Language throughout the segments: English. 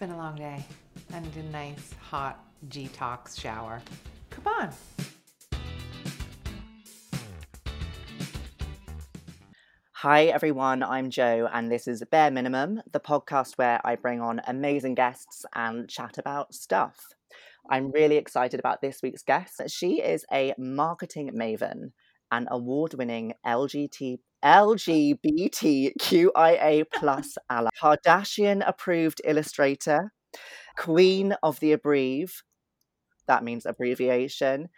been a long day. I need a nice, hot G-Tox shower. Come on. Hi, everyone. I'm Joe, and this is Bare Minimum, the podcast where I bring on amazing guests and chat about stuff. I'm really excited about this week's guest. She is a marketing maven, an award winning LGBT, LGBTQIA plus ally, Kardashian approved illustrator, queen of the abbrev, that means abbreviation,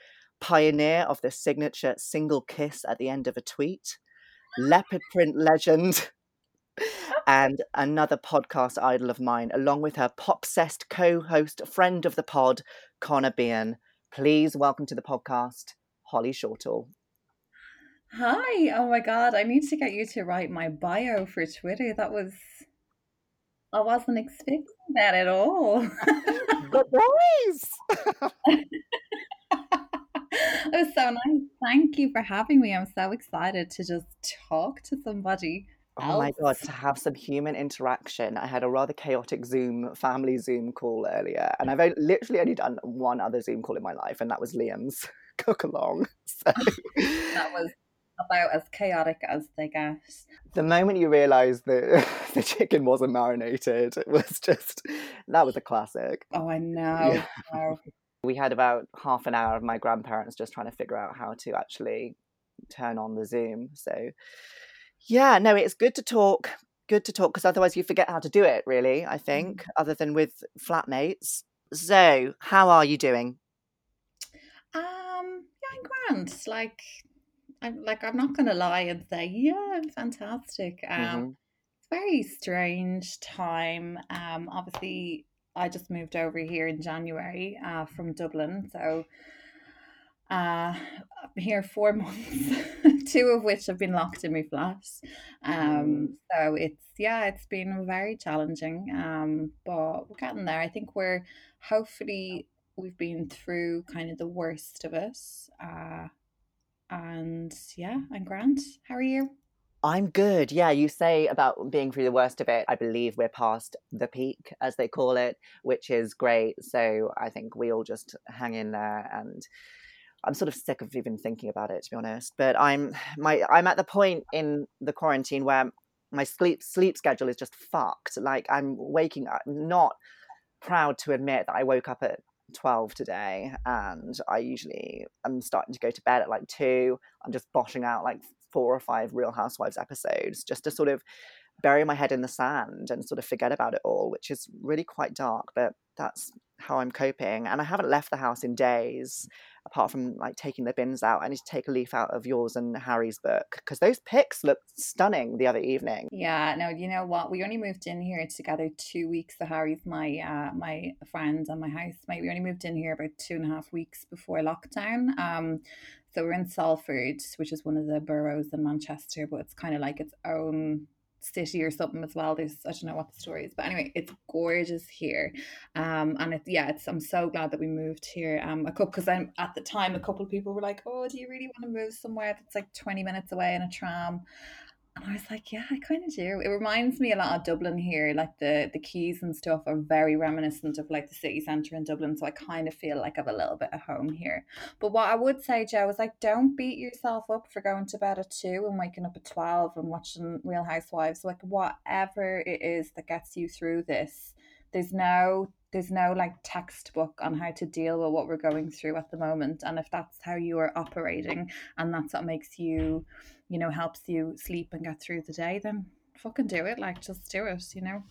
pioneer of the signature single kiss at the end of a tweet, leopard print legend, and another podcast idol of mine, along with her popsessed co-host, friend of the pod, Connor Behan. Please welcome to the podcast, Holly Shortall. Hi. Oh my God. I need to get you to write my bio for Twitter. That was. I wasn't expecting that at all. the boys! it was so nice. Thank you for having me. I'm so excited to just talk to somebody. Oh my god, to have some human interaction. I had a rather chaotic Zoom, family Zoom call earlier, and I've literally only done one other Zoom call in my life, and that was Liam's cook along. So. that was about as chaotic as they get. The moment you realise that the chicken wasn't marinated, it was just that was a classic. Oh, I know. Yeah. Wow. We had about half an hour of my grandparents just trying to figure out how to actually turn on the Zoom. So, yeah, no, it's good to talk. Good to talk because otherwise you forget how to do it, really, I think, mm. other than with flatmates. So, how are you doing? Um, yeah, I'm grand. Like, I'm like I'm not gonna lie and say yeah, I'm fantastic. Um, mm-hmm. it's very strange time. Um, obviously, I just moved over here in January uh, from Dublin, so uh, I'm here four months, two of which have been locked in my flat. Um, mm-hmm. so it's yeah, it's been very challenging. Um, but we're getting there. I think we're hopefully we've been through kind of the worst of it. Uh, and yeah, I'm Grant. How are you? I'm good. Yeah, you say about being through the worst of it. I believe we're past the peak, as they call it, which is great. So I think we all just hang in there and I'm sort of sick of even thinking about it to be honest. But I'm my I'm at the point in the quarantine where my sleep sleep schedule is just fucked. Like I'm waking up not proud to admit that I woke up at 12 today and I usually am starting to go to bed at like 2. I'm just boshing out like four or five Real Housewives episodes just to sort of bury my head in the sand and sort of forget about it all, which is really quite dark, but that's how I'm coping. And I haven't left the house in days apart from like taking the bins out, I need to take a leaf out of yours and Harry's book because those pics looked stunning the other evening. Yeah, no, you know what? We only moved in here together two weeks. So Harry's my uh, my friend and my housemate. We only moved in here about two and a half weeks before lockdown. Um, so we're in Salford, which is one of the boroughs in Manchester, but it's kind of like its own city or something as well. There's I don't know what the story is, but anyway, it's gorgeous here. Um, and it's yeah, it's I'm so glad that we moved here. Um, a couple because I'm at the time a couple of people were like, oh, do you really want to move somewhere that's like 20 minutes away in a tram? And I was like, yeah, I kind of do. It reminds me a lot of Dublin here. Like the the quays and stuff are very reminiscent of like the city centre in Dublin. So I kind of feel like I've a little bit of home here. But what I would say, Joe, is like, don't beat yourself up for going to bed at two and waking up at twelve and watching Real Housewives. Like whatever it is that gets you through this, there's no there's no like textbook on how to deal with what we're going through at the moment and if that's how you are operating and that's what makes you you know helps you sleep and get through the day then fucking do it like just do it you know?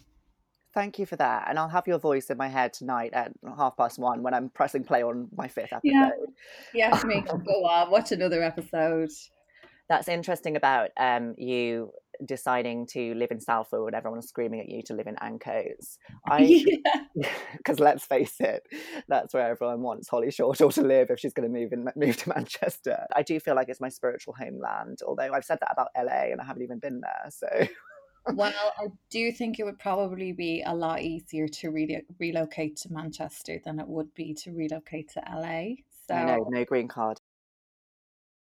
Thank you for that and i'll have your voice in my head tonight at half past one when i'm pressing play on my fifth episode. Yeah yes me. Go on watch another episode. That's interesting about um, you deciding to live in Salford when everyone's screaming at you to live in Ancoats. I because yeah. let's face it, that's where everyone wants Holly Shortall to live if she's going to move in move to Manchester. I do feel like it's my spiritual homeland, although I've said that about LA and I haven't even been there. So. well, I do think it would probably be a lot easier to re- relocate to Manchester than it would be to relocate to LA. So no, no green card.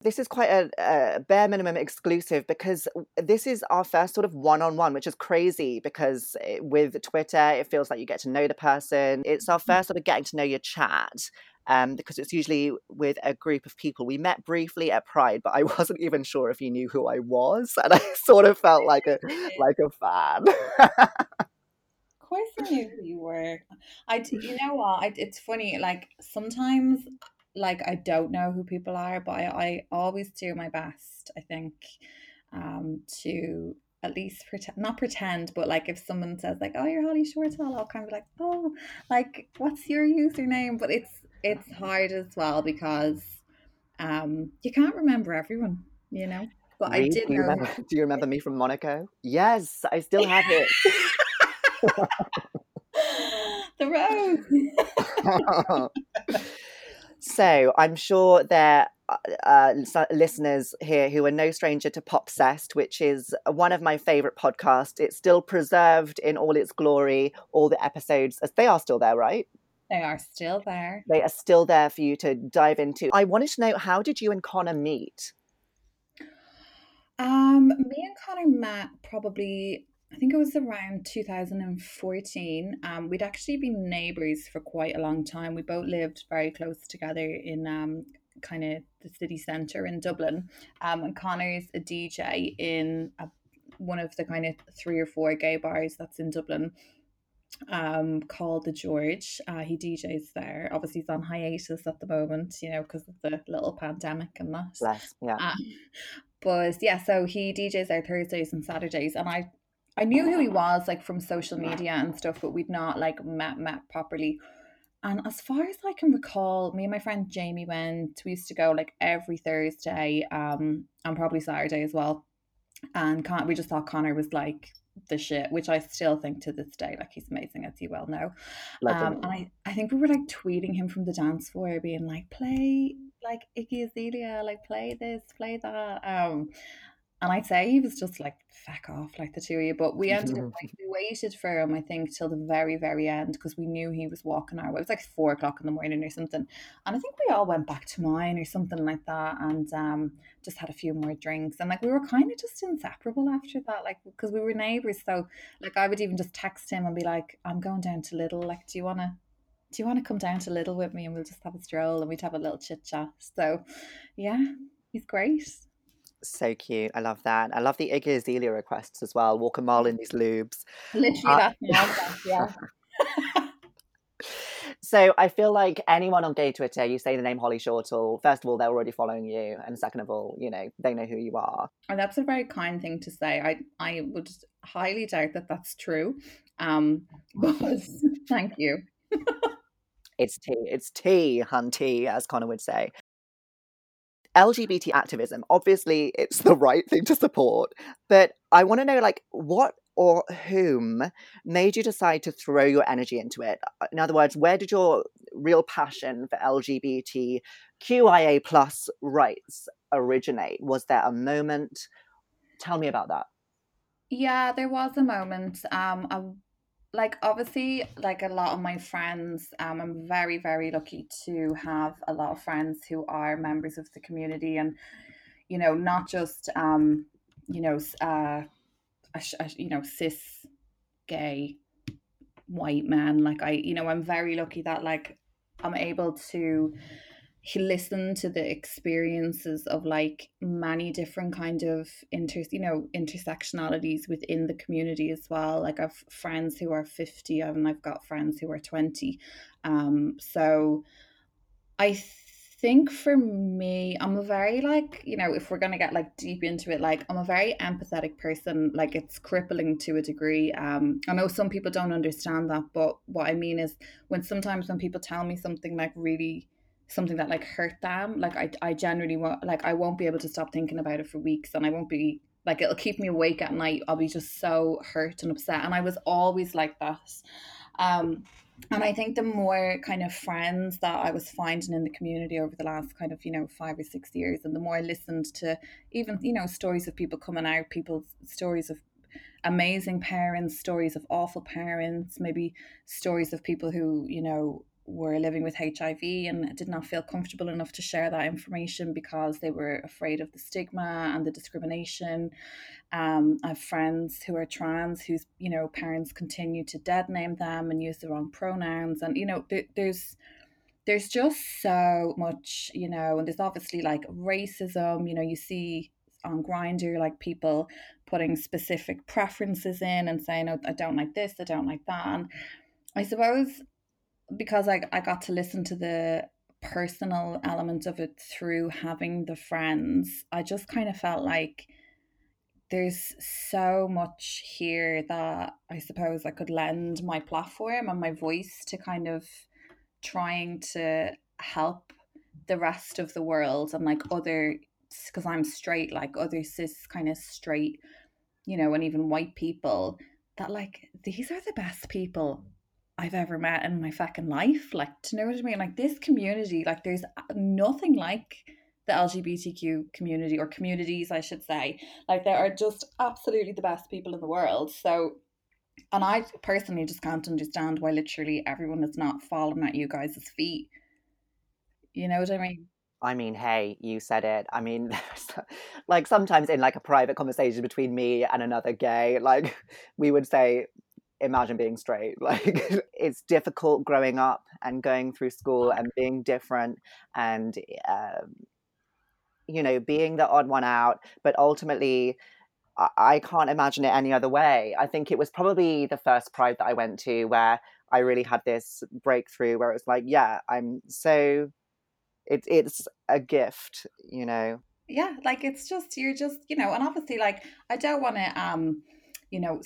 This is quite a, a, bare minimum exclusive because this is our first sort of one on one, which is crazy because eh, with Twitter, it feels like you get to know the person. It's our first sort of getting to know your chat. Um, because it's usually with a group of people. We met briefly at Pride, but I wasn't even sure if you knew who I was, and I sort of felt like a like a fan. of course, I knew who you were. I, you know what? I, it's funny. Like sometimes like I don't know who people are, but I, I always do my best, I think, um, to at least pretend not pretend, but like if someone says like, Oh, you're Holly Shortall, I'll kind of be like, Oh, like what's your username? But it's it's hard as well because um you can't remember everyone, you know. But I did do you, remember, do you remember me from Monaco? Yes, I still have it. the rose. So I'm sure there are uh, listeners here who are no stranger to Popcest, which is one of my favorite podcasts. It's still preserved in all its glory, all the episodes, as they are still there, right? They are still there. They are still there for you to dive into. I wanted to know how did you and Connor meet? Um, me and Connor met probably I think it was around 2014. Um, we'd actually been neighbours for quite a long time. We both lived very close together in um, kind of the city centre in Dublin. Um, and Connor's a DJ in a, one of the kind of three or four gay bars that's in Dublin um called the George. Uh, he DJs there. Obviously, he's on hiatus at the moment, you know, because of the little pandemic and that. Bless, yeah. Um, but yeah, so he DJs there Thursdays and Saturdays, and I I knew who he was like from social media and stuff, but we'd not like met met properly. And as far as I can recall, me and my friend Jamie went. We used to go like every Thursday, um, and probably Saturday as well. And Con- we just thought Connor was like the shit, which I still think to this day, like he's amazing, as you well know. Um, and I, I think we were like tweeting him from the dance floor, being like, play like Iggy Azalea, like play this, play that. Um, and I'd say he was just like, feck off, like the two of you. But we ended up, like, we waited for him, I think, till the very, very end because we knew he was walking our way. It was like four o'clock in the morning or something. And I think we all went back to mine or something like that and um, just had a few more drinks. And like, we were kind of just inseparable after that, like, because we were neighbors. So, like, I would even just text him and be like, I'm going down to Lidl. Like, do you want to? Do you want to come down to Lidl with me and we'll just have a stroll and we'd have a little chit chat? So, yeah, he's great. So cute. I love that. I love the Iggy Azalea requests as well. Walk a mile in these lubes. Literally, uh, that's yeah. so I feel like anyone on gay Twitter, you say the name Holly Shortall, first of all, they're already following you, and second of all, you know, they know who you are. And that's a very kind thing to say. I I would highly doubt that that's true. Um, but thank you. it's tea. It's tea, hunty, as Connor would say. LGBT activism, obviously it's the right thing to support, but I want to know like what or whom made you decide to throw your energy into it? In other words, where did your real passion for LGBTQIA plus rights originate? Was there a moment? Tell me about that. Yeah, there was a moment. Um, like obviously like a lot of my friends um i'm very very lucky to have a lot of friends who are members of the community and you know not just um you know uh a, a, you know cis gay white man like i you know i'm very lucky that like i'm able to he listened to the experiences of like many different kind of inter you know intersectionalities within the community as well. Like i've friends who are 50 and i've got friends who are 20 um so i think for me i'm a very like you know if we're to get like deep into it like i'm a very empathetic person. Like it's crippling to a degree. Um i know some people don't understand that but what i mean is when sometimes when people tell me something like really something that like hurt them like i, I generally won't like i won't be able to stop thinking about it for weeks and i won't be like it'll keep me awake at night. I'll be just so hurt and upset and i was always like that. Um and i think the more kind of friends that i was finding in the community over the last kind of you know five or six years and the more i listened to even you know stories of people coming out people's stories of amazing parents stories of awful parents maybe stories of people who you know were living with HIV and did not feel comfortable enough to share that information because they were afraid of the stigma and the discrimination. Um, I have friends who are trans whose you know parents continue to dead name them and use the wrong pronouns, and you know there, there's there's just so much, you know, and there's obviously like racism, you know, you see on Grindr like people putting specific preferences in and saying, oh, I don't like this, I don't like that. And I suppose because I, I got to listen to the personal element of it through having the friends, I just kind of felt like there's so much here that I suppose I could lend my platform and my voice to kind of trying to help the rest of the world and like other because I'm straight, like other cis kind of straight, you know, and even white people that like these are the best people I've ever met in my fucking life. Like, to know what I mean? Like this community, like there's nothing like the LGBTQ community or communities, I should say. Like they are just absolutely the best people in the world. So and I personally just can't understand why literally everyone is not falling at you guys' feet. You know what I mean? I mean, hey, you said it. I mean, like sometimes in like a private conversation between me and another gay, like we would say, imagine being straight. Like it's difficult growing up and going through school and being different and, um, you know, being the odd one out. But ultimately, I can't imagine it any other way. I think it was probably the first Pride that I went to where I really had this breakthrough where it was like, yeah, I'm so it's it's a gift, you know. Yeah, like it's just you're just you know, and obviously like I don't want to um, you know,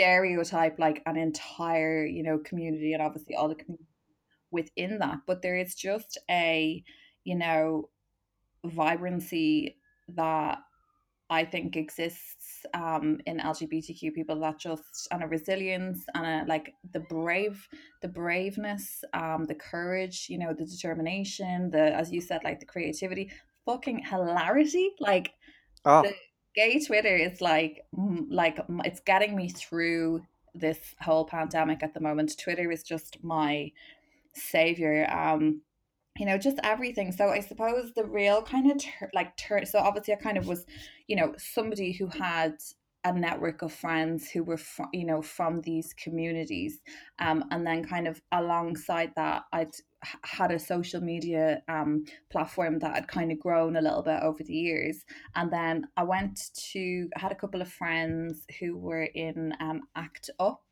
stereotype like an entire you know community and obviously all the community within that, but there is just a you know vibrancy that I think exists um, in LGBTQ people that just and a resilience and a like the brave, the braveness, um, the courage, you know, the determination, the as you said, like the creativity, fucking hilarity, like oh. the gay Twitter is like like it's getting me through this whole pandemic at the moment. Twitter is just my savior. Um, you know just everything so i suppose the real kind of ter- like turn so obviously i kind of was you know somebody who had a network of friends who were from you know from these communities um, and then kind of alongside that i'd had a social media um, platform that had kind of grown a little bit over the years. And then i went to I had a couple of friends who were in um, act up.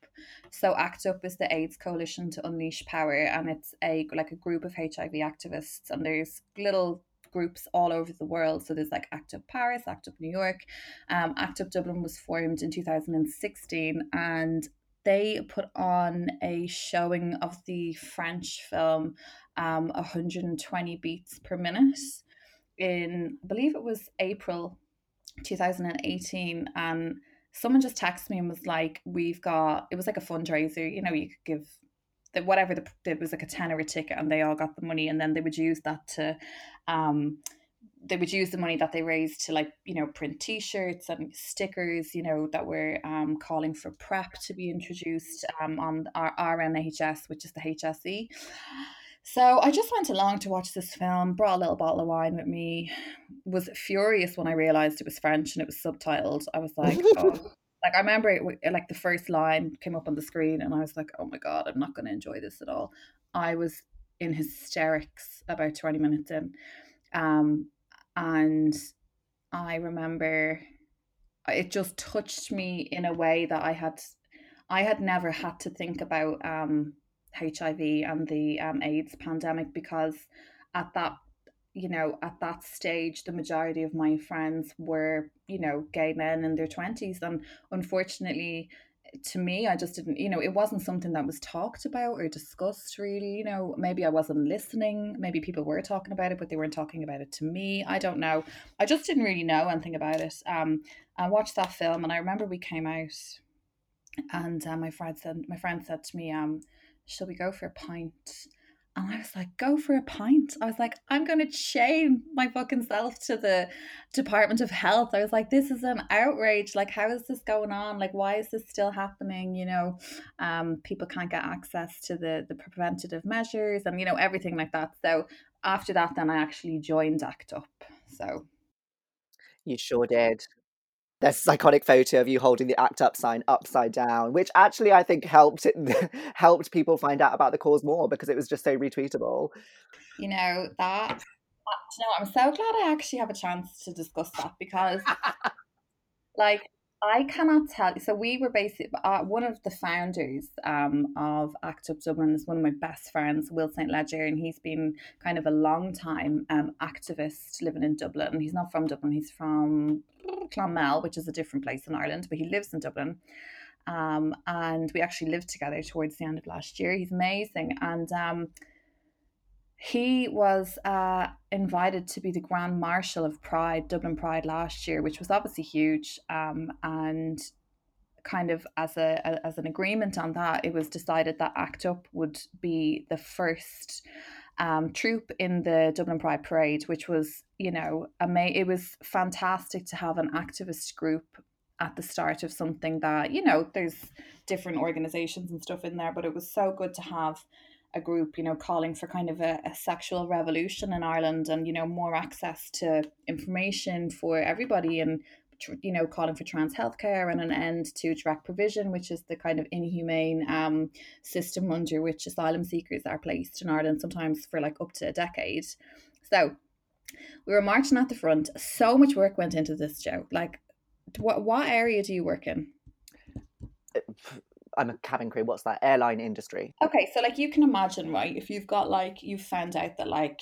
So ACT UP is the AIDS Coalition to Unleash Power, and it's a like a group of HIV activists, and there's little groups all over the world. So there's like ACT UP Paris, ACT UP New York, um, ACT UP Dublin was formed in 2016, and they put on a showing of the French film um, 120 beats per minute in I believe it was April 2018 and someone just texted me and was like, "We've got." It was like a fundraiser. You know, you could give the whatever the it was like a tenner a ticket, and they all got the money, and then they would use that to, um, they would use the money that they raised to like you know print T-shirts and stickers. You know that were um calling for PrEP to be introduced um on our RNHS, which is the HSE. So I just went along to watch this film, brought a little bottle of wine with me, was furious when I realized it was French and it was subtitled. I was like, oh. Like I remember it, like the first line came up on the screen and I was like, oh my God, I'm not going to enjoy this at all. I was in hysterics about 20 minutes in. Um, and I remember it just touched me in a way that I had, I had never had to think about, um, HIV and the um, AIDS pandemic because at that you know at that stage the majority of my friends were you know gay men in their 20s and unfortunately to me i just didn't you know it wasn't something that was talked about or discussed really you know maybe i wasn't listening maybe people were talking about it but they weren't talking about it to me i don't know i just didn't really know anything about it um i watched that film and i remember we came out and uh, my friend said my friend said to me um shall we go for a pint? And I was like, go for a pint. I was like, I'm going to chain my fucking self to the Department of Health. I was like, this is an outrage. Like, how is this going on? Like, why is this still happening? You know, um, people can't get access to the, the preventative measures and, you know, everything like that. So after that, then I actually joined ACT UP. So. You sure did there's a iconic photo of you holding the ACT UP sign upside down, which actually I think helped it, helped people find out about the cause more because it was just so retweetable. You know that. You know, I'm so glad I actually have a chance to discuss that because, like, I cannot tell. So we were basically uh, one of the founders um, of ACT UP Dublin is one of my best friends, Will St Leger, and he's been kind of a long time um, activist living in Dublin. He's not from Dublin; he's from Clonmel, which is a different place in Ireland, but he lives in Dublin. Um, and we actually lived together towards the end of last year. He's amazing, and um, he was uh, invited to be the Grand Marshal of Pride, Dublin Pride last year, which was obviously huge. Um, and kind of as a, a, as an agreement on that, it was decided that ACT UP would be the first um, troop in the Dublin Pride Parade, which was you know ama- it was fantastic to have an activist group at the start of something that you know there's different organizations and stuff in there, but it was so good to have a group, you know, calling for kind of a, a, sexual revolution in Ireland and, you know, more access to information for everybody and, you know, calling for trans healthcare and an end to direct provision, which is the kind of inhumane um, system under which asylum seekers are placed in Ireland, sometimes for like up to a decade. So we were marching at the front. So much work went into this show. Like, what, what area do you work in? I'm a cabin crew. What's that? Airline industry. Okay, so like you can imagine, right? If you've got like you've found out that like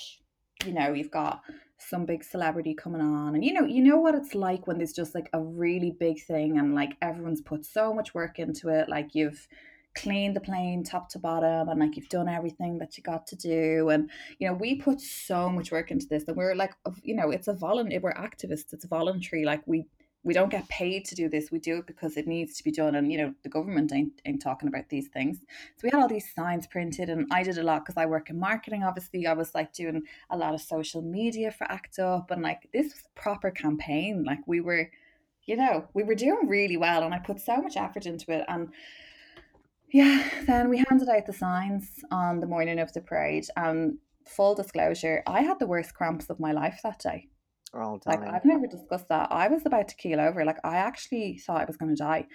you know you've got some big celebrity coming on, and you know you know what it's like when there's just like a really big thing, and like everyone's put so much work into it. Like you've cleaned the plane top to bottom and like you've done everything that you got to do and you know we put so much work into this and we're like you know it's a volunteer we're activists it's voluntary like we we don't get paid to do this. We do it because it needs to be done. And, you know, the government ain't, ain't talking about these things. So we had all these signs printed and I did a lot because I work in marketing. Obviously, I was like doing a lot of social media for ACT UP and like this was a proper campaign. Like we were, you know, we were doing really well and I put so much effort into it. And yeah, then we handed out the signs on the morning of the parade. And full disclosure, I had the worst cramps of my life that day. Oh, like I've never discussed that. I was about to keel over. Like I actually thought I was going to die.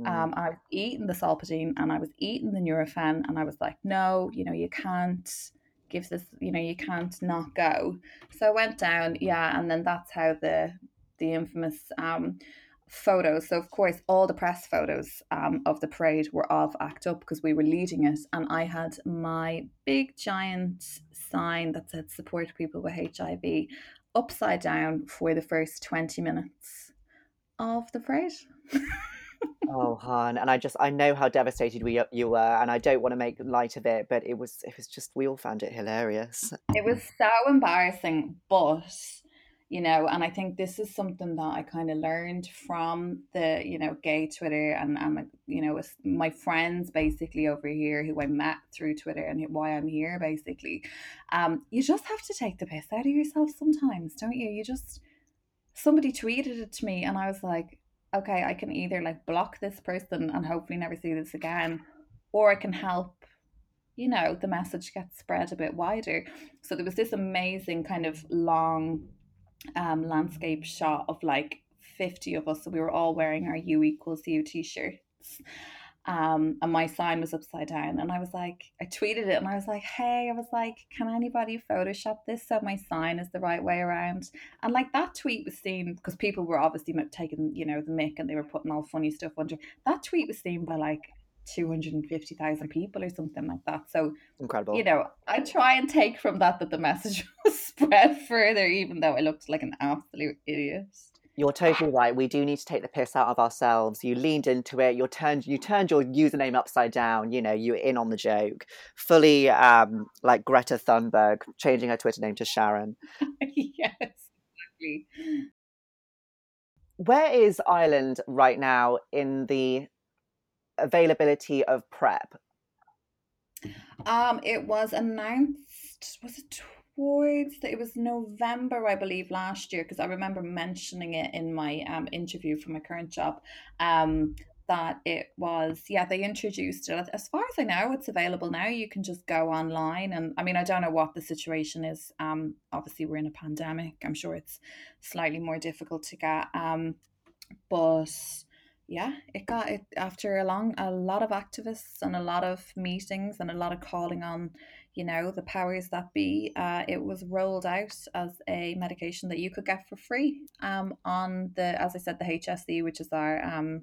Mm. Um, I was eating the Solpadeine and I was eating the Nurofen, and I was like, no, you know, you can't give this, you know, you can't not go. So I went down, yeah, and then that's how the the infamous um photos. So of course, all the press photos um, of the parade were of ACT UP because we were leading it, and I had my big giant sign that said "Support people with HIV" upside down for the first 20 minutes of the parade. oh, Han, and I just I know how devastated we uh, you were, and I don't want to make light of it, but it was it was just we all found it hilarious. It was so embarrassing, but you know and i think this is something that i kind of learned from the you know gay twitter and and you know my friends basically over here who i met through twitter and why i'm here basically. Um you just have to take the piss out of yourself sometimes don't you? You just somebody tweeted it to me and i was like okay i can either like block this person and hopefully never see this again or i can help you know the message gets spread a bit wider. So there was this amazing kind of long um, landscape shot of like 50 of us. So we were all wearing our U equals U t shirts. Um, and my sign was upside down. And I was like, I tweeted it and I was like, hey, I was like, can anybody Photoshop this so my sign is the right way around? And like that tweet was seen because people were obviously taking, you know, the mic and they were putting all funny stuff under. That tweet was seen by like 250,000 people or something like that. So incredible. You know, I try and take from that that the message was spread further, even though I looked like an absolute idiot. You're totally right. We do need to take the piss out of ourselves. You leaned into it. You turned you turned your username upside down. You know, you were in on the joke. Fully um like Greta Thunberg changing her Twitter name to Sharon. yes, exactly. Where is Ireland right now in the availability of PrEP? Um, it was announced was it towards it was November, I believe, last year, because I remember mentioning it in my um interview for my current job. Um, that it was yeah they introduced it as far as i know it's available now you can just go online and i mean i don't know what the situation is um obviously we're in a pandemic i'm sure it's slightly more difficult to get um but yeah it got it after a long a lot of activists and a lot of meetings and a lot of calling on you know the powers that be uh, it was rolled out as a medication that you could get for free um, on the as i said the hse which is our um,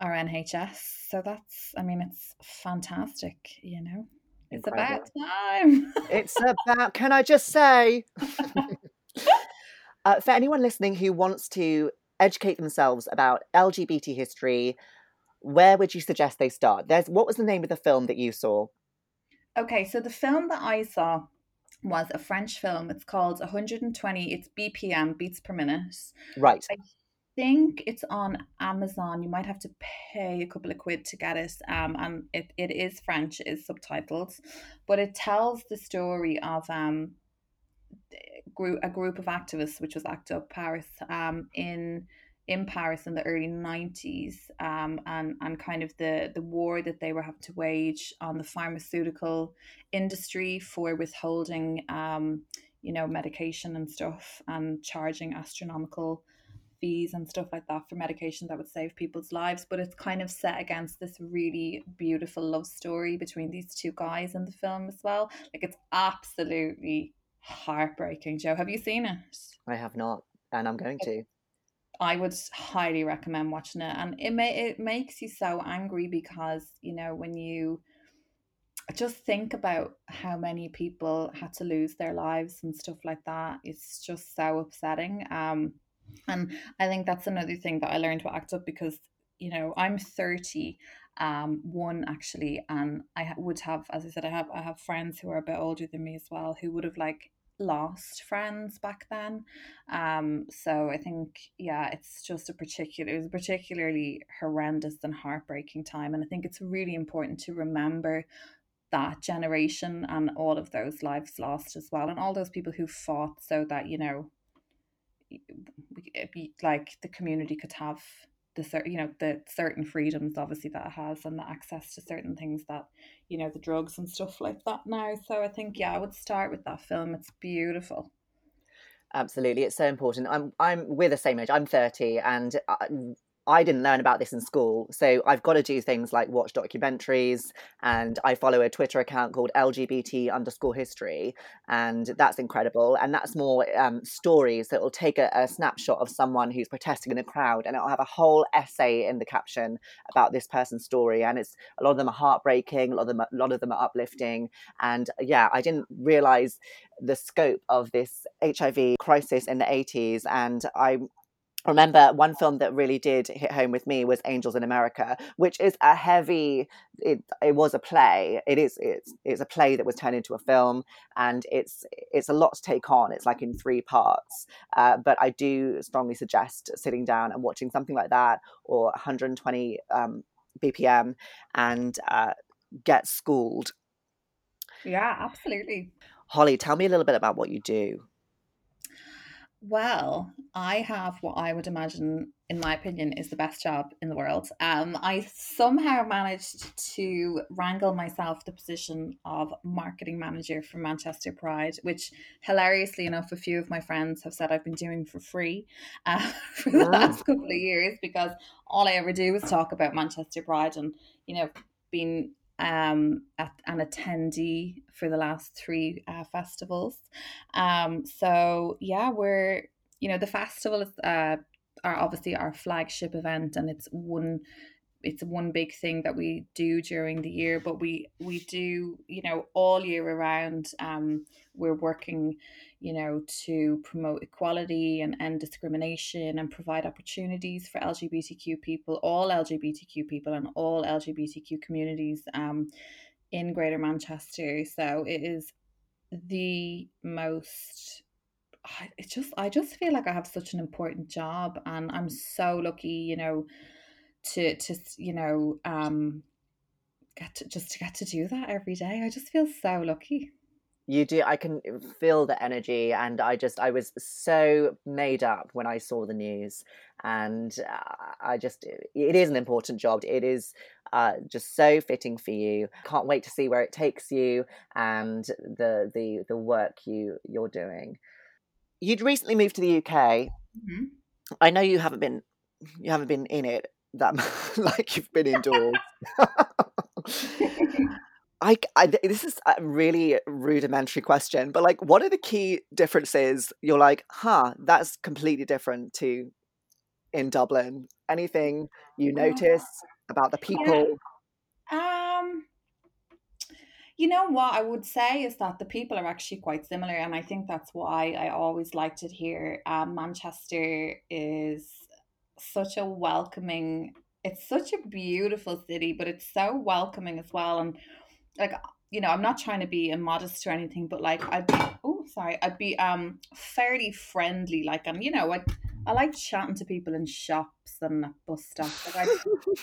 our nhs so that's i mean it's fantastic you know? It's Incredible. about time. It's about can i just say uh, for anyone listening who wants to educate themselves about lgbt history where would you suggest they start there's what was the name of the film that you saw Okay, so the film that I saw was a French film. It's called 120. It's BPM, beats per minute. Right. I think it's on Amazon. You might have to pay a couple of quid to get it. Um, and it, it is French, it is subtitled, but it tells the story of um group a group of activists, which was ACT UP Paris, um, in in Paris in the early 90s um, and, and kind of the, the war that they were having to wage on the pharmaceutical industry for withholding, um, you know, medication and stuff and charging astronomical fees and stuff like that for medication that would save people's lives. But it's kind of set against this really beautiful love story between these two guys in the film as well. Like it's absolutely heartbreaking. Joe, have you seen it? I have not, and I'm going to. I would highly recommend watching it, and it may it makes you so angry because you know when you just think about how many people had to lose their lives and stuff like that. It's just so upsetting. Um, and I think that's another thing that I learned to act up because you know I'm thirty, um, one actually, and I would have, as I said, I have I have friends who are a bit older than me as well who would have like lost friends back then. Um, so I think, yeah, it's just a particular, it was a particularly horrendous and heartbreaking time. And I think it's really important to remember that generation and all of those lives lost as well. And all those people who fought so that, you know, like the community could have the you know the certain freedoms obviously that it has and the access to certain things that you know the drugs and stuff like that now. So i think yeah i would start with that film. It's beautiful. Absolutely. It's so important. I'm i'm we're the same age. I'm 30 and uh, I didn't learn about this in school. So I've got to do things like watch documentaries and I follow a Twitter account called LGBT underscore history. And that's incredible. And that's more um, stories that will take a, a, snapshot of someone who's protesting in a crowd and it'll have a whole essay in the caption about this person's story. And it's a lot of them are heartbreaking, a lot of them, a lot of them are uplifting. And yeah, I didn't realize the scope of this HIV crisis in the 80s. And I remember one film that really did hit home with me was Angels in America, which is a heavy. It, it was a play. It is it's it's a play that was turned into a film, and it's it's a lot to take on. It's like in three parts. Uh, but I do strongly suggest sitting down and watching something like that or 120 um, BPM and uh, get schooled. Yeah, absolutely. Holly, tell me a little bit about what you do. Well, I have what I would imagine, in my opinion, is the best job in the world. Um, I somehow managed to wrangle myself the position of marketing manager for Manchester Pride, which, hilariously enough, a few of my friends have said I've been doing for free uh, for the last couple of years because all I ever do is talk about Manchester Pride and, you know, being um, at, an attendee for the last three uh, festivals. Um, so yeah, we're you know the festival is uh, are obviously our flagship event, and it's one it's one big thing that we do during the year but we we do you know all year around um we're working you know to promote equality and end discrimination and provide opportunities for lgbtq people all lgbtq people and all lgbtq communities um in greater manchester. So it is the most it just i just feel like i have such an important job and i'm so lucky you know to to you know um get to just to get to do that every day. I just feel so lucky. You do. I can feel the energy, and I just I was so made up when I saw the news, and uh, I just it is an important job. It is uh, just so fitting for you. Can't wait to see where it takes you and the the the work you you're doing. You'd recently moved to the UK. Mm-hmm. I know you haven't been you haven't been in it that like you've been indoors. I, I, this is a really rudimentary question, but like, what are the key differences? You're like, huh, that's completely different to in Dublin. Anything you notice about the people? Um, you know what I would say is that the people are actually quite similar, and I think that's why I always liked it here. Um, Manchester is such a welcoming. It's such a beautiful city, but it's so welcoming as well, and like you know, I'm not trying to be immodest or anything, but like I'd be oh sorry, I'd be um fairly friendly. Like I'm, you know, I I like chatting to people in shops and bus stops. Like I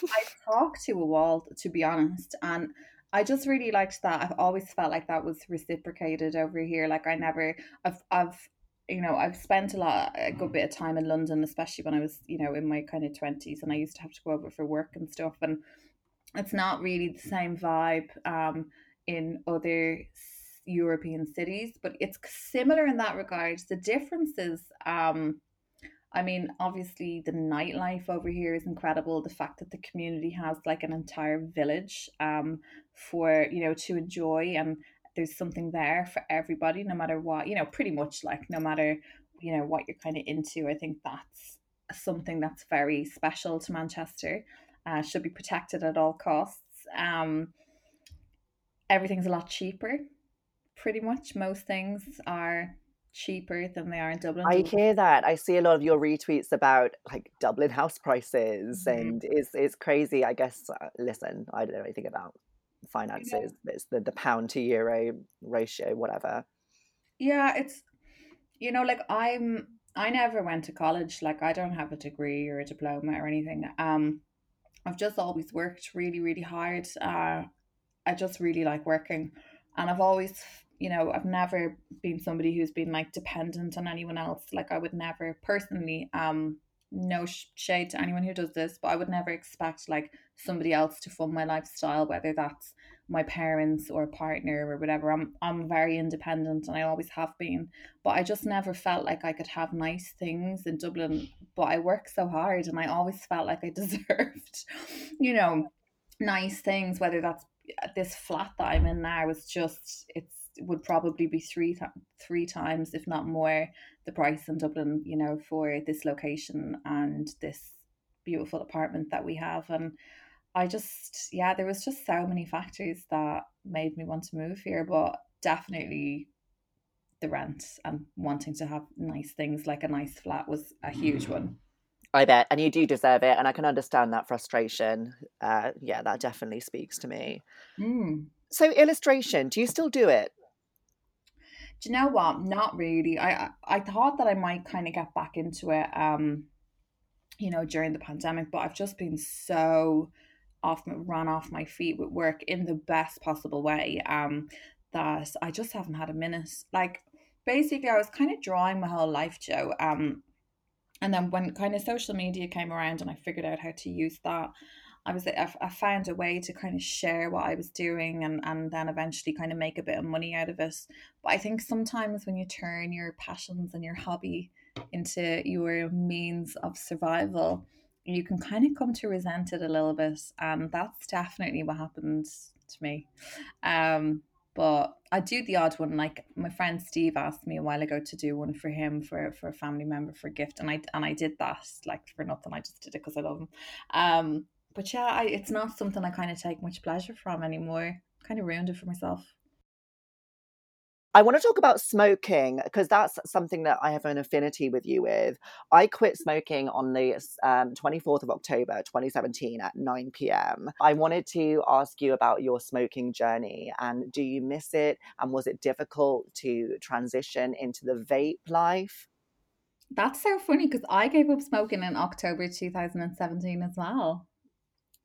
I talk to a wall, to be honest, and I just really liked that. I've always felt like that was reciprocated over here. Like I never, I've I've you know, I've spent a lot, a good bit of time in London, especially when I was, you know, in my kind of 20s and I used to have to go over for work and stuff. And it's not really the same vibe um, in other European cities, but it's similar in that regard. The difference is, um, I mean, obviously the nightlife over here is incredible. The fact that the community has like an entire village um, for you know to enjoy, and there's something there for everybody, no matter what you know. Pretty much like no matter you know what you're kind of into. I think that's something that's very special to Manchester uh, should be protected at all costs. Um, everything's a lot cheaper. Pretty much most things are cheaper than they are in Dublin. I hear that. I see a lot of your retweets about like Dublin house prices, mm-hmm. and it's it's crazy. I guess. Uh, listen, I don't know anything about finances. Yeah. It's the the pound to euro ratio, whatever. Yeah, it's you know like I'm I never went to college. Like I don't have a degree or a diploma or anything. Um, I've just always worked really, really hard. Uh, I just really like working. And I've always, you know, I've never been somebody who's been like dependent on anyone else. Like I would never personally, um, no shade to anyone who does this, but I would never expect like somebody else to fund my lifestyle, whether that's my parents or a partner or whatever. I'm I'm very independent and I always have been. But I just never felt like I could have nice things in Dublin. But I work so hard and I always felt like I deserved, you know, nice things, whether that's uh, this flat that I'm in now is just it's would probably be three th- three times if not more the price in Dublin you know for this location and this beautiful apartment that we have and I just, yeah, there was just so many factors that made me want to move here, but definitely the rent and wanting to have nice things like a nice flat was a huge one. I bet, and you do deserve it, and I can understand that frustration. Uh, yeah, that definitely speaks to me. Mm. So, illustration, do you still do it? Do you know what? Not really. I I thought that I might kind of get back into it, um, you know, during the pandemic, but I've just been so off ran off my feet with work in the best possible way um that I just haven't had a minute like basically I was kind of drawing my whole life Joe um and then when kind of social media came around and I figured out how to use that I was I found a way to kind of share what I was doing and and then eventually kind of make a bit of money out of it. But I think sometimes when you turn your passions and your hobby into your means of survival you can kind of come to resent it a little bit and that's definitely what happened to me. Um but I do the odd one like my friend Steve asked me a while ago to do one for him for for a family member for a gift and I and I did that like for nothing I just did it because I love him. Um but yeah I, it's not something I kind of take much pleasure from anymore kind of ruined it for myself I want to talk about smoking because that's something that I have an affinity with you with. I quit smoking on the um, 24th of October 2017 at 9 p.m. I wanted to ask you about your smoking journey and do you miss it? And was it difficult to transition into the vape life? That's so funny because I gave up smoking in October 2017 as well.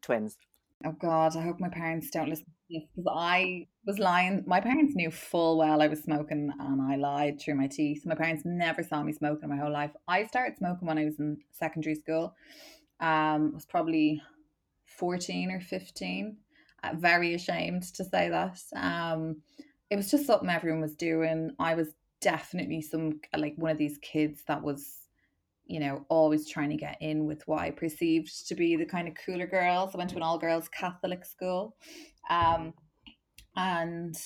Twins. Oh God, I hope my parents don't listen to this because I was lying. My parents knew full well I was smoking and I lied through my teeth. My parents never saw me smoking my whole life. I started smoking when I was in secondary school. Um, I was probably 14 or 15. Uh, very ashamed to say that. Um, it was just something everyone was doing. I was definitely some like one of these kids that was you know, always trying to get in with what I perceived to be the kind of cooler girls. I went to an all girls Catholic school. Um, and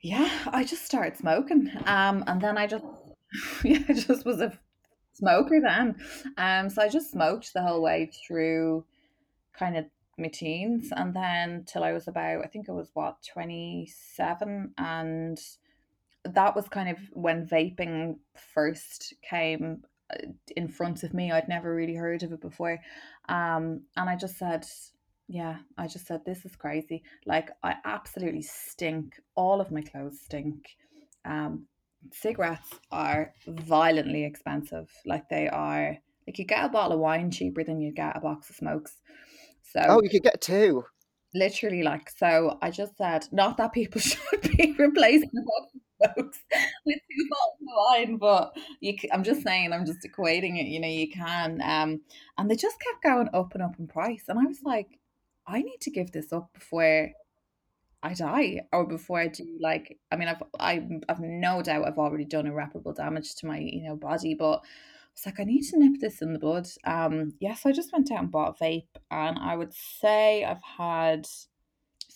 yeah, I just started smoking. Um, and then I just, yeah, I just was a smoker then. Um, so I just smoked the whole way through kind of my teens and then till I was about, I think it was what, 27 and that was kind of when vaping first came uh, in front of me. I'd never really heard of it before. Um, and I just said, yeah, I just said, this is crazy. Like, I absolutely stink. All of my clothes stink. Um, cigarettes are violently expensive. Like, they are, like, you get a bottle of wine cheaper than you get a box of smokes. So, oh, you could get two. Literally, like, so I just said, not that people should be replacing folks with two bottles of wine, but you, I'm just saying, I'm just equating it. You know, you can. Um, and they just kept going up and up in price, and I was like, I need to give this up before I die or before I do like I mean I've I, I've no doubt I've already done irreparable damage to my you know body but it's like I need to nip this in the bud um yes yeah, so I just went out and bought vape and I would say I've had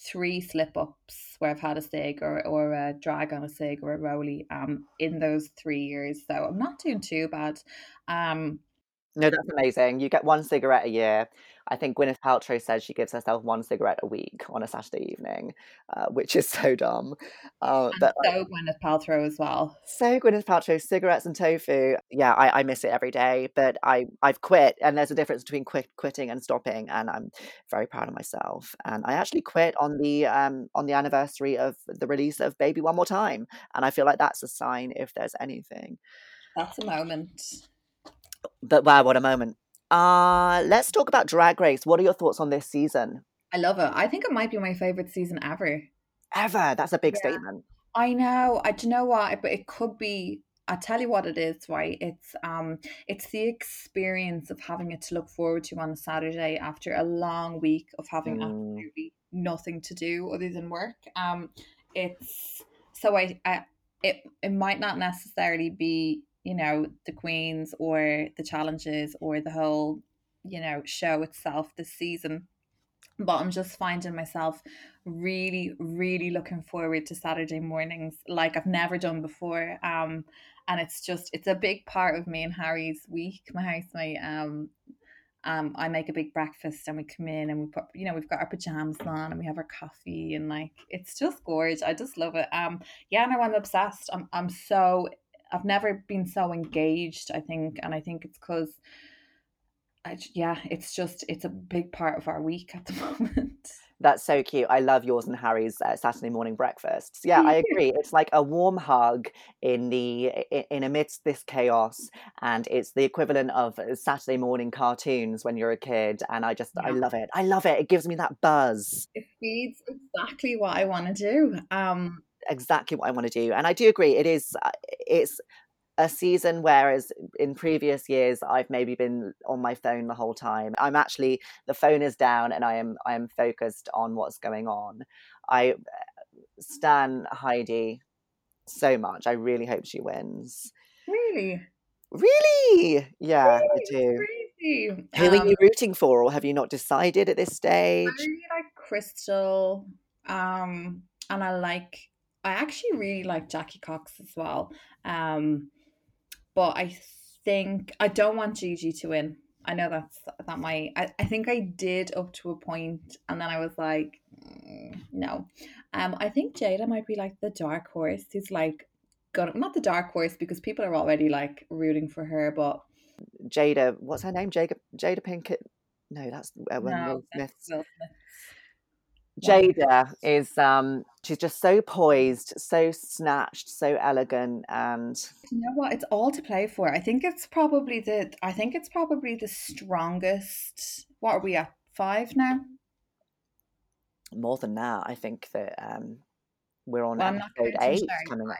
three slip ups where I've had a cig or, or a drag on a cig or a rolly um, in those three years. So I'm not doing too bad. Um, no, that's amazing. You get one cigarette a year. I think Gwyneth Paltrow says she gives herself one cigarette a week on a Saturday evening, uh, which is so dumb. Uh, but so like, Gwyneth Paltrow as well. So Gwyneth Paltrow, cigarettes and tofu. Yeah, I, I, miss it every day, but I I've quit, and there's a difference between quit, quitting and stopping, and I'm very proud of myself. And I actually quit on the um on the anniversary of the release of Baby One More Time, and I feel like that's a sign if there's anything. That's a moment. But wow, what a moment. Uh, let's talk about Drag Race. What are your thoughts on this season? I love it. I think it might be my favorite season ever. Ever? That's a big yeah. statement. I know. I do you know what, but it could be. I tell you what it is, right? It's um, it's the experience of having it to look forward to on a Saturday after a long week of having mm. absolutely nothing to do other than work. Um, it's so I, I it it might not necessarily be you know the queens or the challenges or the whole you know show itself this season but i'm just finding myself really really looking forward to saturday mornings like i've never done before um and it's just it's a big part of me and harry's week my housemate um um, I make a big breakfast and we come in and we put, you know, we've got our pajamas on and we have our coffee and like it's just gorgeous. I just love it. Um, yeah, no, I'm obsessed. I'm I'm so I've never been so engaged, I think, and I think it's because I, yeah, it's just it's a big part of our week at the moment. That's so cute. I love yours and Harry's uh, Saturday morning breakfasts. Yeah, I agree. It's like a warm hug in the in, amidst this chaos, and it's the equivalent of Saturday morning cartoons when you're a kid. And I just yeah. I love it. I love it. It gives me that buzz. It feeds exactly what I want to do. Um, exactly what I want to do. And I do agree, it is uh, it's a season whereas in previous years I've maybe been on my phone the whole time. I'm actually the phone is down and I am I am focused on what's going on. I stan Heidi so much. I really hope she wins. Really? Really? Yeah, really? I do. Crazy. Who um, are you um rooting for, or have you not decided at this stage? I really like Crystal, um, and I like I actually really like Jackie Cox as well. Um, but I think I don't want Gigi to win. I know that's that might. I, I think I did up to a point, and then I was like, mm, no. Um, I think Jaida might be like the dark horse. Who's like, gonna not the dark horse because people are already like rooting for her, but Jaida, what's her name? Jada Jada Pinkett. No, that's uh, no, Will Smith. Will Smith. Jaida is um she's just so poised, so snatched, so elegant and you know what? It's all to play for. I think it's probably the I think it's probably the strongest what are we at? five now. More than that, I think that um, we're on Well, episode eight coming up.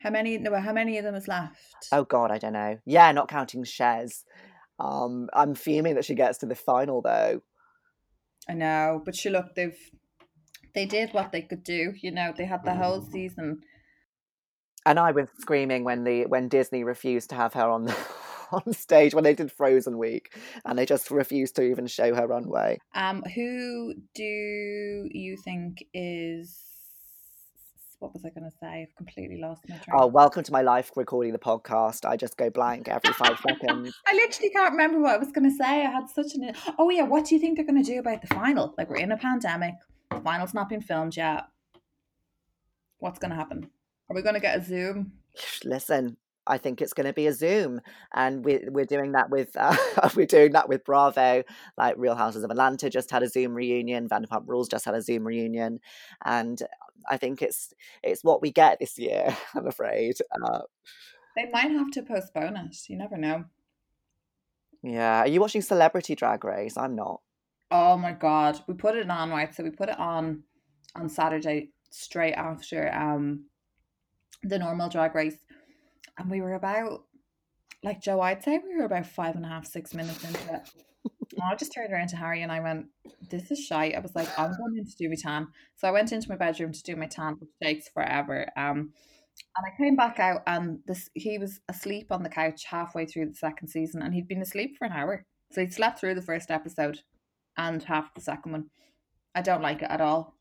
How many? No, how many of them is left? Oh God, I don't know. Yeah, not counting shares. Um, I'm fuming that she gets to the final though. I know, but she look, they've they did what they could do. You know, they had the whole season. And I was screaming when the when Disney refused to have her on the, on stage when they did Frozen Week, and they just refused to even show her runway. Um, who do you think is? What was I going to say? I've completely lost my train. Oh, welcome to my life recording the podcast. I just go blank every five seconds. I literally can't remember what I was going to say. I had such an. Oh yeah, what do you think they're going to do about the final? Like we're in a pandemic. The final's not been filmed yet. What's going to happen? Are we going to get a Zoom? Listen, I think it's going to be a Zoom, and we're we're doing that with uh, we're doing that with Bravo. Like Real Housewives of Atlanta just had a Zoom reunion. Vanderpump Rules just had a Zoom reunion, and I think it's it's what we get this year. I'm afraid. Uh, They might have to postpone it. You never know. yeah, are you watching Celebrity Drag Race? I'm not. Oh my god, we put it on right. So we put it on on Saturday straight after um the normal drag race, and we were about like Joe. I'd say we were about five and a half, six minutes into it. I just turned around to Harry and I went, "This is shite." I was like, "I'm going in to do my tan." So I went into my bedroom to do my tan, which takes forever. Um, and I came back out, and this he was asleep on the couch halfway through the second season, and he'd been asleep for an hour. So he'd slept through the first episode and half the second one. I don't like it at all.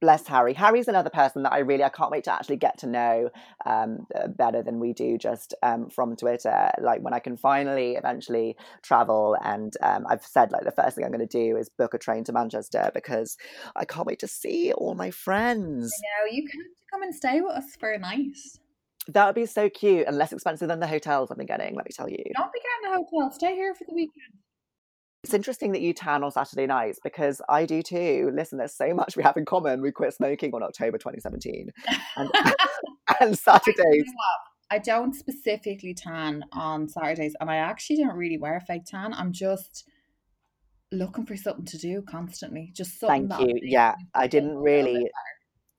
Bless Harry. Harry's another person that I really I can't wait to actually get to know um, uh, better than we do just um, from Twitter. Like when I can finally eventually travel, and um, I've said like the first thing I'm going to do is book a train to Manchester because I can't wait to see all my friends. No, you can come and stay with us for a night. That would be so cute and less expensive than the hotels I've been getting. Let me tell you. Don't be getting a hotel. Stay here for the weekend. It's interesting that you tan on Saturday nights because I do too. Listen, there's so much we have in common. We quit smoking on October 2017, and, and Saturdays. You know what? I don't specifically tan on Saturdays, and I actually don't really wear a fake tan. I'm just looking for something to do constantly. Just something. Thank you. Yeah, I didn't really.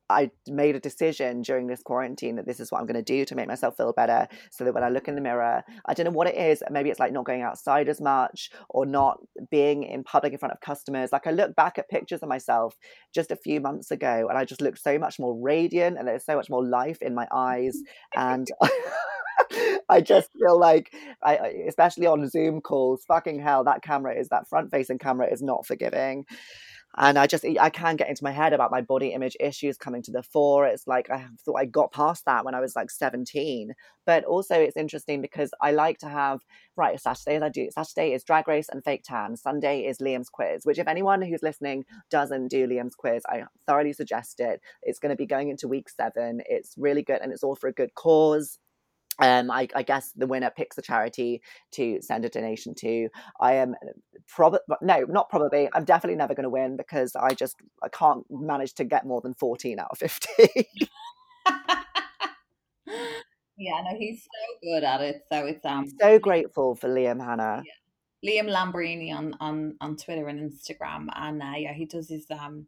I made a decision during this quarantine that this is what I'm going to do to make myself feel better. So that when I look in the mirror, I don't know what it is. Maybe it's like not going outside as much or not being in public in front of customers. Like I look back at pictures of myself just a few months ago and I just look so much more radiant and there's so much more life in my eyes. And I just feel like, I- especially on Zoom calls, fucking hell, that camera is, that front facing camera is not forgiving and I just I can get into my head about my body image issues coming to the fore. It's like I thought I got past that when I was like 17. But also it's interesting because I like to have right Saturdays I do Saturday is drag race and fake tan. Sunday is Liam's quiz, which if anyone who's listening doesn't do Liam's quiz, I thoroughly suggest it. It's going to be going into week seven. It's really good and it's all for a good cause um, I, I guess the winner picks a charity to send a donation to. I am probably no, not probably. I'm definitely never going to win because I just I can't manage to get more than 14 out of 50. yeah, no, he's so good at it. So it's um so grateful for Liam Hannah. Liam Lamborghini on on on Twitter and Instagram, and uh, yeah, he does his um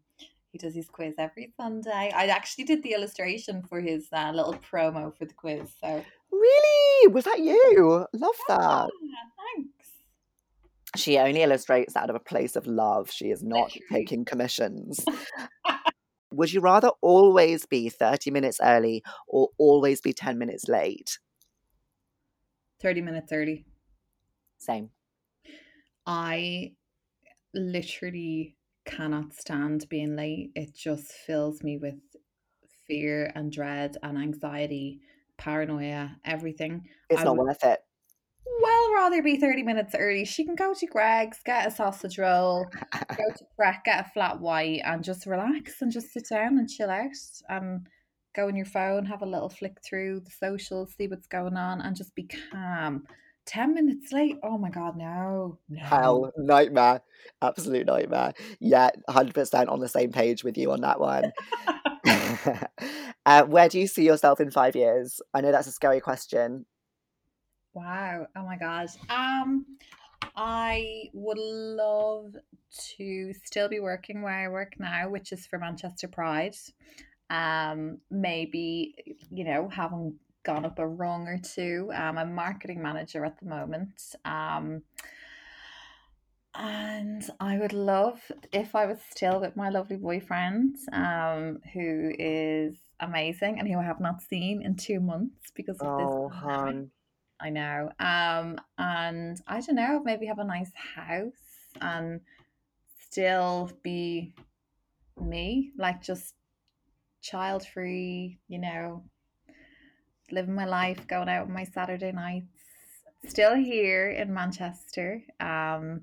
he does his quiz every Sunday. I actually did the illustration for his uh, little promo for the quiz. So Really? Was that you? Love that. Ah, thanks. She only illustrates out of a place of love. She is not Literally. taking commissions. Would you rather always be 30 minutes early or always be 10 minutes late? Thirty minutes thirty. Same. I literally cannot stand being late. It just fills me with fear and dread and anxiety, paranoia, everything. It's I not would- worth it. Well, rather be 30 minutes early. She can go to Greggs, get a sausage roll, go to Pret, get a flat white, and just relax and just sit down and chill out. And go on your phone, have a little flick through the socials, see what's going on, and just be calm. 10 minutes late. Oh my God, no. no. Hell, nightmare. Absolute nightmare. Yeah, 100% on the same page with you on that one. uh, where do you see yourself in five years? I know that's a scary question. Wow. Oh my God. Um, I would love to still be working where I work now, which is for Manchester Pride. Um, maybe you know, having gone up a rung or two. Um, I'm a marketing manager at the moment. Um, and I would love if I was still with my lovely boyfriend, um, who is amazing and who I have not seen in two months because of Oh, this. hon. I know. Um, and I don't know, maybe have a nice house and still be me, like just child free, you know, living my life, going out on my Saturday nights. Still here in Manchester. Um,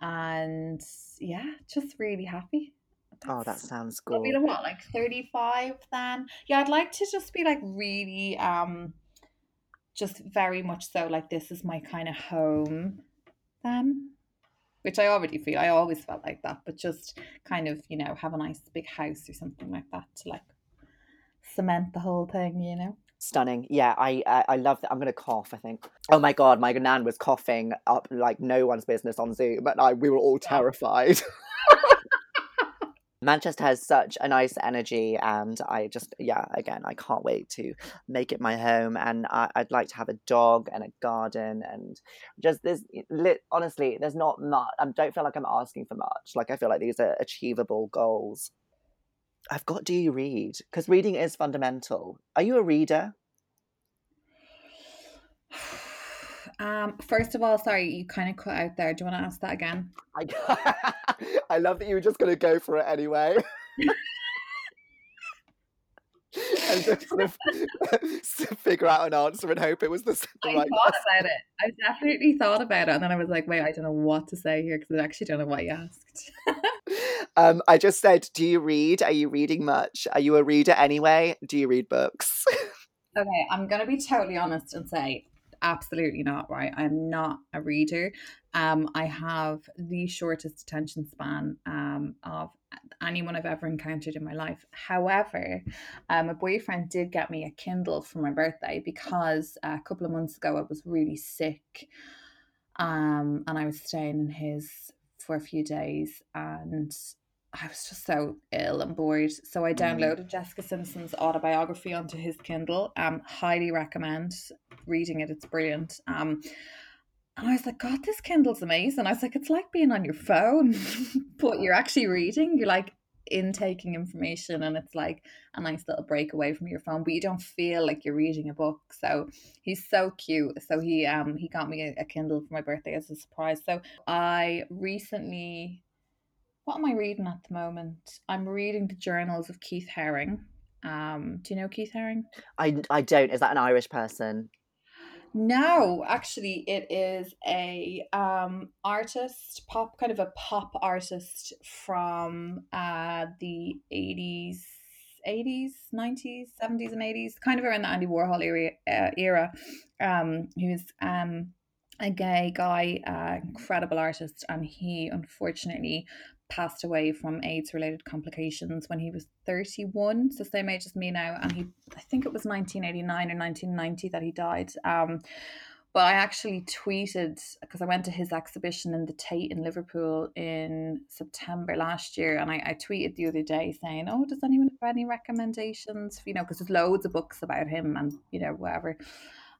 and yeah, just really happy. Oh, that sounds I'll be like what, like 35 then? Yeah, I'd like to just be like really um just very much so like this is my kind of home then. Which I already feel. I always felt like that, but just kind of, you know, have a nice big house or something like that to like cement the whole thing, you know. Stunning. Yeah, I, I I love that. I'm gonna cough. I think. Oh my god, my nan was coughing up like no one's business on Zoom, and I we were all terrified. Manchester has such a nice energy, and I just, yeah, again, I can't wait to make it my home. And I, I'd like to have a dog and a garden, and just this. Honestly, there's not much. I don't feel like I'm asking for much. Like I feel like these are achievable goals. I've got. Do you read? Because reading is fundamental. Are you a reader? Um, first of all, sorry, you kind of cut out there. Do you want to ask that again? I, I love that you were just going to go for it anyway. and just sort of figure out an answer and hope it was the, the I right thought about it. I definitely thought about it, and then I was like, "Wait, I don't know what to say here because I actually don't know what you asked." um, I just said, do you read? Are you reading much? Are you a reader anyway? Do you read books? okay, I'm gonna be totally honest and say, absolutely not. Right, I'm not a reader. Um, I have the shortest attention span um of anyone I've ever encountered in my life. However, um, my boyfriend did get me a Kindle for my birthday because a couple of months ago I was really sick um, and I was staying in his for a few days, and I was just so ill and bored. So I Mm. downloaded Jessica Simpson's autobiography onto his Kindle. Um, highly recommend reading it. It's brilliant. Um, and I was like, God, this Kindle's amazing. I was like, it's like being on your phone, but you're actually reading. You're like intaking information, and it's like a nice little break away from your phone, but you don't feel like you're reading a book. So he's so cute. So he um he got me a, a Kindle for my birthday as a surprise. So I recently, what am I reading at the moment? I'm reading the journals of Keith Haring. Um, do you know Keith Haring? I, I don't. Is that an Irish person? No, actually, it is a um artist, pop kind of a pop artist from uh the eighties, eighties, nineties, seventies, and eighties, kind of around the Andy Warhol era. Uh, era. Um, he was um a gay guy, uh, incredible artist, and he unfortunately passed away from AIDS related complications when he was 31 so same age as me now and he I think it was 1989 or 1990 that he died um but I actually tweeted because I went to his exhibition in the Tate in Liverpool in September last year, and I, I tweeted the other day saying, "Oh, does anyone have any recommendations? You know, because there's loads of books about him, and you know, whatever."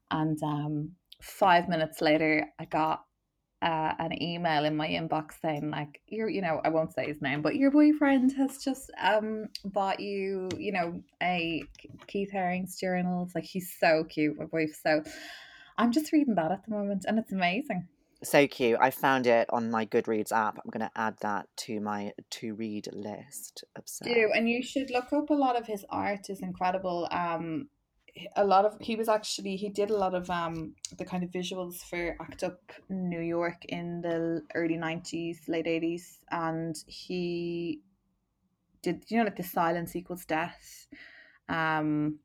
And um, five minutes later, I got uh, an email in my inbox saying like your you know I won't say his name but your boyfriend has just um bought you you know a Keith Haring's journals like he's so cute my boyfriend so I'm just reading that at the moment and it's amazing So cute. I found it on my Goodreads app. I'm going to add that to my to read list. Obsessed. do and you should look up a lot of his art is incredible um a lot of he was actually he did a lot of um the kind of visuals for act up new york in the early 90s late 80s and he did you know like the silence equals death um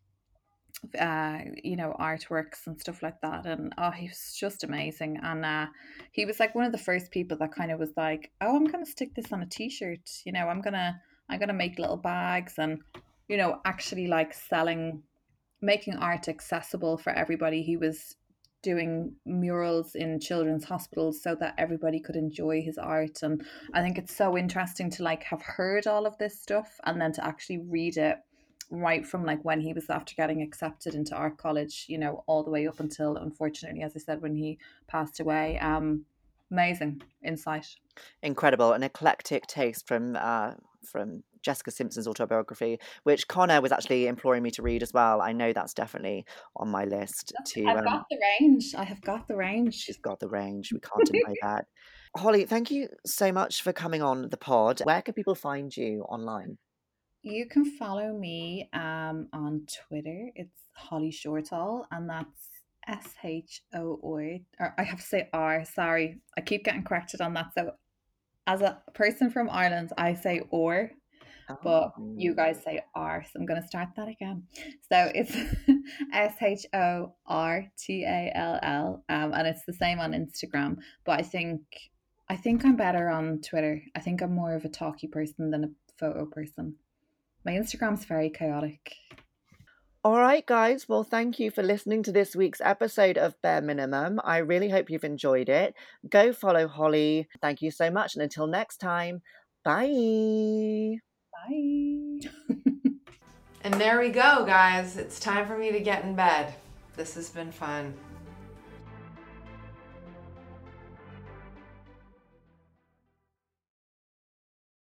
uh you know artworks and stuff like that and oh he was just amazing and uh he was like one of the first people that kind of was like oh i'm gonna stick this on a t-shirt you know i'm gonna i'm gonna make little bags and you know actually like selling making art accessible for everybody. He was doing murals in children's hospitals so that everybody could enjoy his art. And i think it's so interesting to like have heard all of this stuff and then to actually read it right from like when he was after getting accepted into art college you know all the way up until unfortunately as i said when he passed away. Um amazing insight. Incredible an eclectic taste from uh from Jessica Simpson's autobiography, which Connor was actually imploring me to read as well. I know that's definitely on my list to. I've um, got the range. I have got the range. She's got the range. We can't deny that. Holly, thank you so much for coming on the pod. Where can people find you online? You can follow me um, on Twitter. It's Holly Shortall, and that's S H O or I have to say R. Sorry, I keep getting corrected on that. So, as a person from Ireland, I say or, but you guys oh. say R. So I'm going to start that again. So it's S H O R T A L L, um, and it's the same on Instagram. But I think I think I'm better on Twitter. I think I'm more of a talky person than a photo person. My Instagram's very chaotic. All right, guys. Well, thank you for listening to this week's episode of Bare Minimum. I really hope you've enjoyed it. Go follow Holly. Thank you so much. And until next time, bye. Bye. and there we go, guys. It's time for me to get in bed. This has been fun.